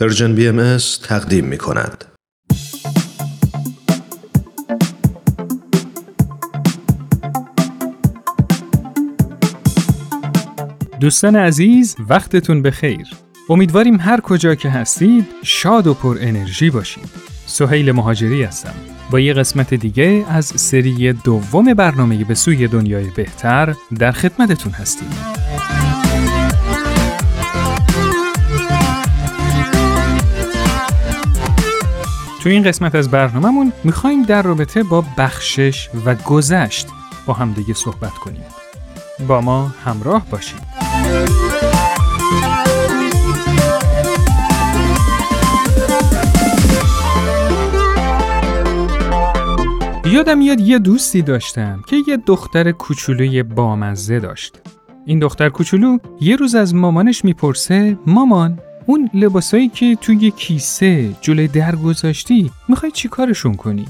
Persian BM تقدیم می کند. دوستان عزیز وقتتون بخیر. امیدواریم هر کجا که هستید شاد و پر انرژی باشید. سهیل مهاجری هستم. با یه قسمت دیگه از سری دوم برنامه به سوی دنیای بهتر در خدمتتون هستیم. تو این قسمت از برنامهمون می‌خوایم در رابطه با بخشش و گذشت با همدیگه صحبت کنیم. با ما همراه باشید. یادم میاد یه دوستی داشتم که یه دختر کوچولوی بامزه داشت. این دختر کوچولو یه روز از مامانش می‌پرسه مامان اون لباسایی که توی کیسه جلوی در گذاشتی می‌خوای چی کارشون کنی؟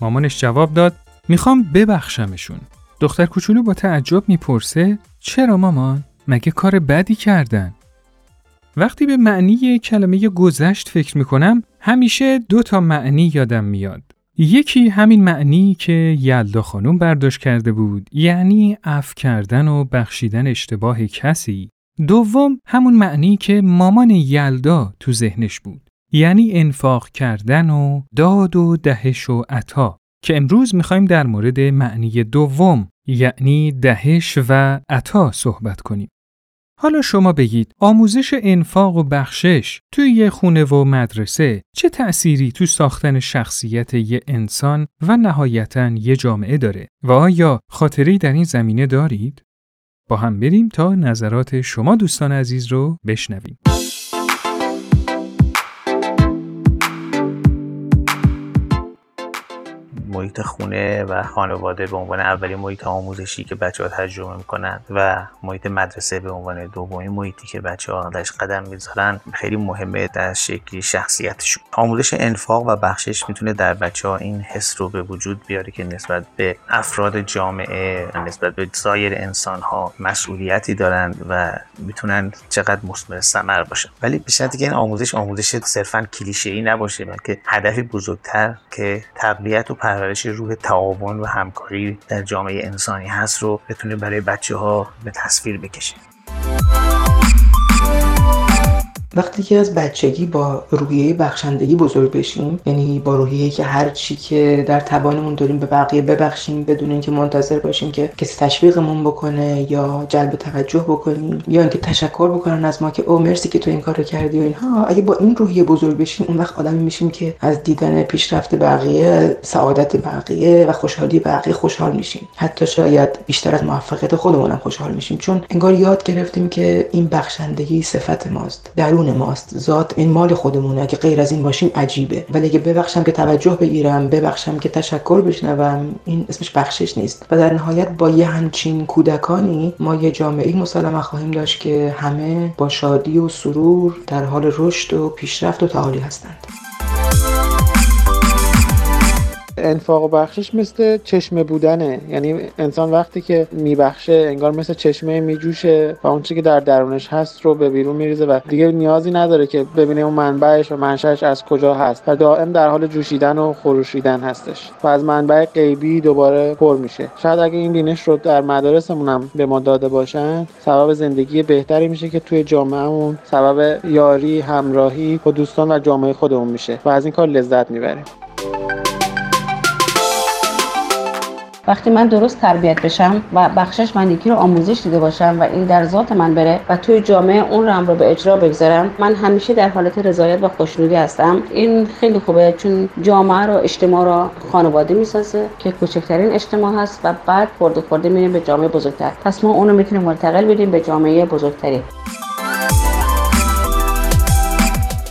مامانش جواب داد می‌خوام ببخشمشون. دختر کوچولو با تعجب می‌پرسه چرا مامان؟ مگه کار بدی کردن؟ وقتی به معنی کلمه گذشت فکر می‌کنم همیشه دو تا معنی یادم میاد. یکی همین معنی که یلدا خانم برداشت کرده بود یعنی اف کردن و بخشیدن اشتباه کسی دوم همون معنی که مامان یلدا تو ذهنش بود. یعنی انفاق کردن و داد و دهش و عطا. که امروز می‌خوایم در مورد معنی دوم یعنی دهش و عطا صحبت کنیم. حالا شما بگید آموزش انفاق و بخشش توی یه خونه و مدرسه چه تأثیری تو ساختن شخصیت یه انسان و نهایتا یه جامعه داره؟ و آیا خاطری در این زمینه دارید؟ با هم بریم تا نظرات شما دوستان عزیز رو بشنویم. محیط خونه و خانواده به عنوان اولین محیط آموزشی که بچه ها تجربه می‌کنن و محیط مدرسه به عنوان دومین محیطی که بچه ها درش قدم می‌ذارن خیلی مهمه در شکلی شخصیتشون. آموزش انفاق و بخشش می‌تونه در بچه ها این حس رو به وجود بیاره که نسبت به افراد جامعه نسبت به سایر انسان ها مسئولیتی دارن و می‌تونن چقدر مثمر ثمر باشن. ولی به شرطی که این آموزش آموزش صرفا کلیشه ای نباشه بلکه هدفی بزرگتر که تقویت و پرورش روح تعاون و همکاری در جامعه انسانی هست رو بتونه برای بچه ها به تصویر بکشه. وقتی که از بچگی با روحیه بخشندگی بزرگ بشیم یعنی با روحیه که هر چی که در توانمون داریم به بقیه ببخشیم بدون اینکه منتظر باشیم که کسی تشویقمون بکنه یا جلب توجه بکنیم یا اینکه تشکر بکنن از ما که او مرسی که تو این کارو کردی و اینها. اگه با این روحیه بزرگ بشیم اون وقت آدمی میشیم که از دیدن پیشرفت بقیه سعادت بقیه و خوشحالی بقیه خوشحال میشیم. حتی شاید بیشتر از موفقیت خودمونم خوشحال میشیم. چون انگار یاد گرفتیم که این بخشندگی صفت ماست. در درون ماست. ذات این مال خودمونه. اگه غیر از این باشیم عجیبه. ولی اگه ببخشم که توجه بگیرم ببخشم که تشکر بشنوم این اسمش بخشش نیست. و در نهایت با یه همچین کودکانی ما یه جامعه مسلمه خواهیم داشت که همه با شادی و سرور در حال رشد و پیشرفت و تعالی هستند. انفاق و بخشش مثل چشمه بودنه. یعنی انسان وقتی که میبخشه انگار مثل چشمه میجوشه و اون چی که در درونش هست رو به بیرون میریزه و دیگه نیازی نداره که ببینه اون منبعش و منشأش از کجا هست و دائم در حال جوشیدن و خروشیدن هستش و از منبع غیبی دوباره پر میشه. شاید اگه این بینش رو در مدارسمون هم به ما داده باشن سبب زندگی بهتری میشه که توی جامعهمون سبب یاری همراهی با دوستان و جامعه خودمون میشه و از این کار لذت می‌بریم. وقتی من درست تربیت بشم و بخشش من یکی رو آموزش دیده باشم و این در ذات من بره و توی جامعه اون رو رو به اجرا بگذارم من همیشه در حالت رضایت و خوشنودی هستم. این خیلی خوبه چون جامعه رو اجتماع رو خانواده می‌سازه که کوچکترین اجتماع هست و بعد خورده خورده میریم به جامعه بزرگتر. پس ما اونو می‌تونیم منتقل بدیم به جامعه بزرگتری.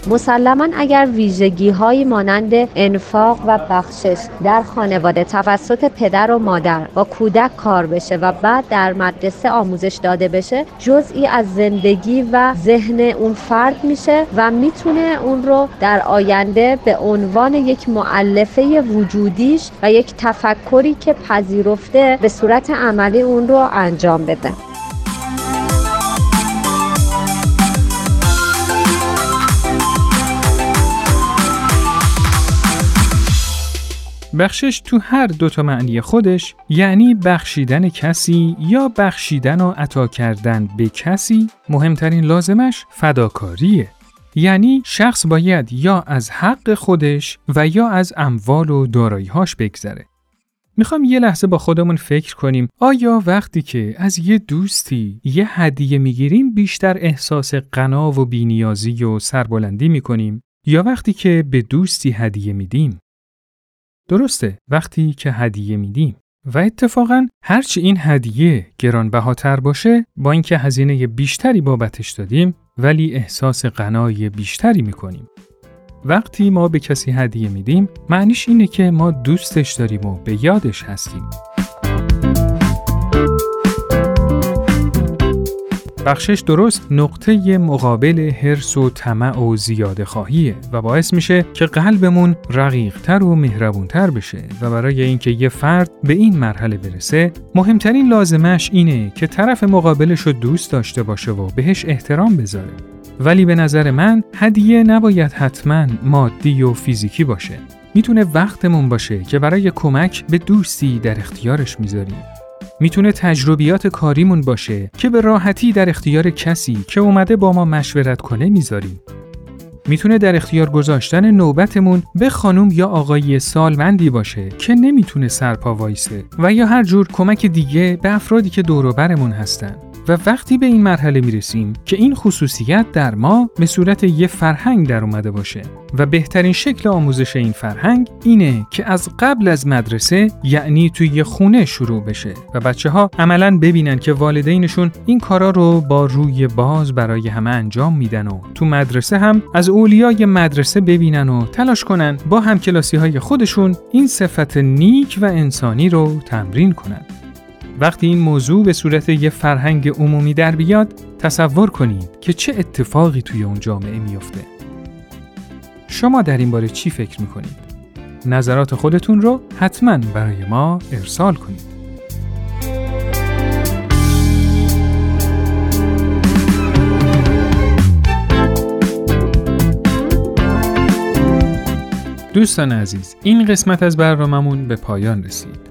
مسلما اگر ویژگی های مانند انفاق و بخشش در خانواده توسط پدر و مادر با کودک کار بشه و بعد در مدرسه آموزش داده بشه جزئی از زندگی و ذهن اون فرد میشه و می‌تونه اون رو در آینده به عنوان یک معلفه وجودیش و یک تفکری که پذیرفته به صورت عملی اون رو انجام بده. بخشش تو هر دوتا معنی خودش یعنی بخشیدن کسی یا بخشیدن و عطا کردن به کسی مهمترین لازمش فداکاریه. یعنی شخص باید یا از حق خودش و یا از اموال و دارایی‌هاش بگذره. می‌خوام یه لحظه با خودمون فکر کنیم آیا وقتی که از یه دوستی یه هدیه می‌گیریم بیشتر احساس غنا و بینیازی و سربلندی می‌کنیم یا وقتی که به دوستی هدیه میدیم؟ درسته وقتی که هدیه میدیم. و اتفاقا هرچی این هدیه گرانبهاتر باشه با اینکه هزینه بیشتری بابتش دادیم ولی احساس غنای بیشتری می‌کنیم. وقتی ما به کسی هدیه میدیم معنیش اینه که ما دوستش داریم و به یادش هستیم. بخشش درست نقطه مقابل حرس و طمع و زیاده خواهیه و باعث میشه که قلبمون رقیقتر و مهربونتر بشه و برای اینکه یه فرد به این مرحله برسه مهمترین لازمش اینه که طرف مقابلش رو دوست داشته باشه و بهش احترام بذاره. ولی به نظر من هدیه نباید حتما مادی و فیزیکی باشه. می‌تونه وقتمون باشه که برای کمک به دوستی در اختیارش می‌ذاریم. می‌تونه تجربیات کاریمون باشه که به راحتی در اختیار کسی که اومده با ما مشورت کنه می‌ذاریم. می‌تونه در اختیار گذاشتن نوبتمون به خانم یا آقای سالمندی باشه که نمی‌تونه سرپا وایسه و یا هر جور کمک دیگه به افرادی که دوروبرمون هستن. و وقتی به این مرحله می‌رسیم که این خصوصیت در ما به صورت یه فرهنگ در اومده باشه و بهترین شکل آموزش این فرهنگ اینه که از قبل از مدرسه یعنی توی یه خونه شروع بشه و بچه ها عملا ببینن که والدینشون این کارا رو با روی باز برای همه انجام میدن و تو مدرسه هم از اولیای مدرسه ببینن و تلاش کنن با همکلاسی های خودشون این صفت نیک و انسانی رو تمرین کنن. وقتی این موضوع به صورت یه فرهنگ عمومی در بیاد تصور کنید که چه اتفاقی توی اون جامعه میفته. شما در این باره چی فکر می‌کنید؟ نظرات خودتون رو حتما برای ما ارسال کنید. دوستان عزیز این قسمت از برنامهمون به پایان رسید.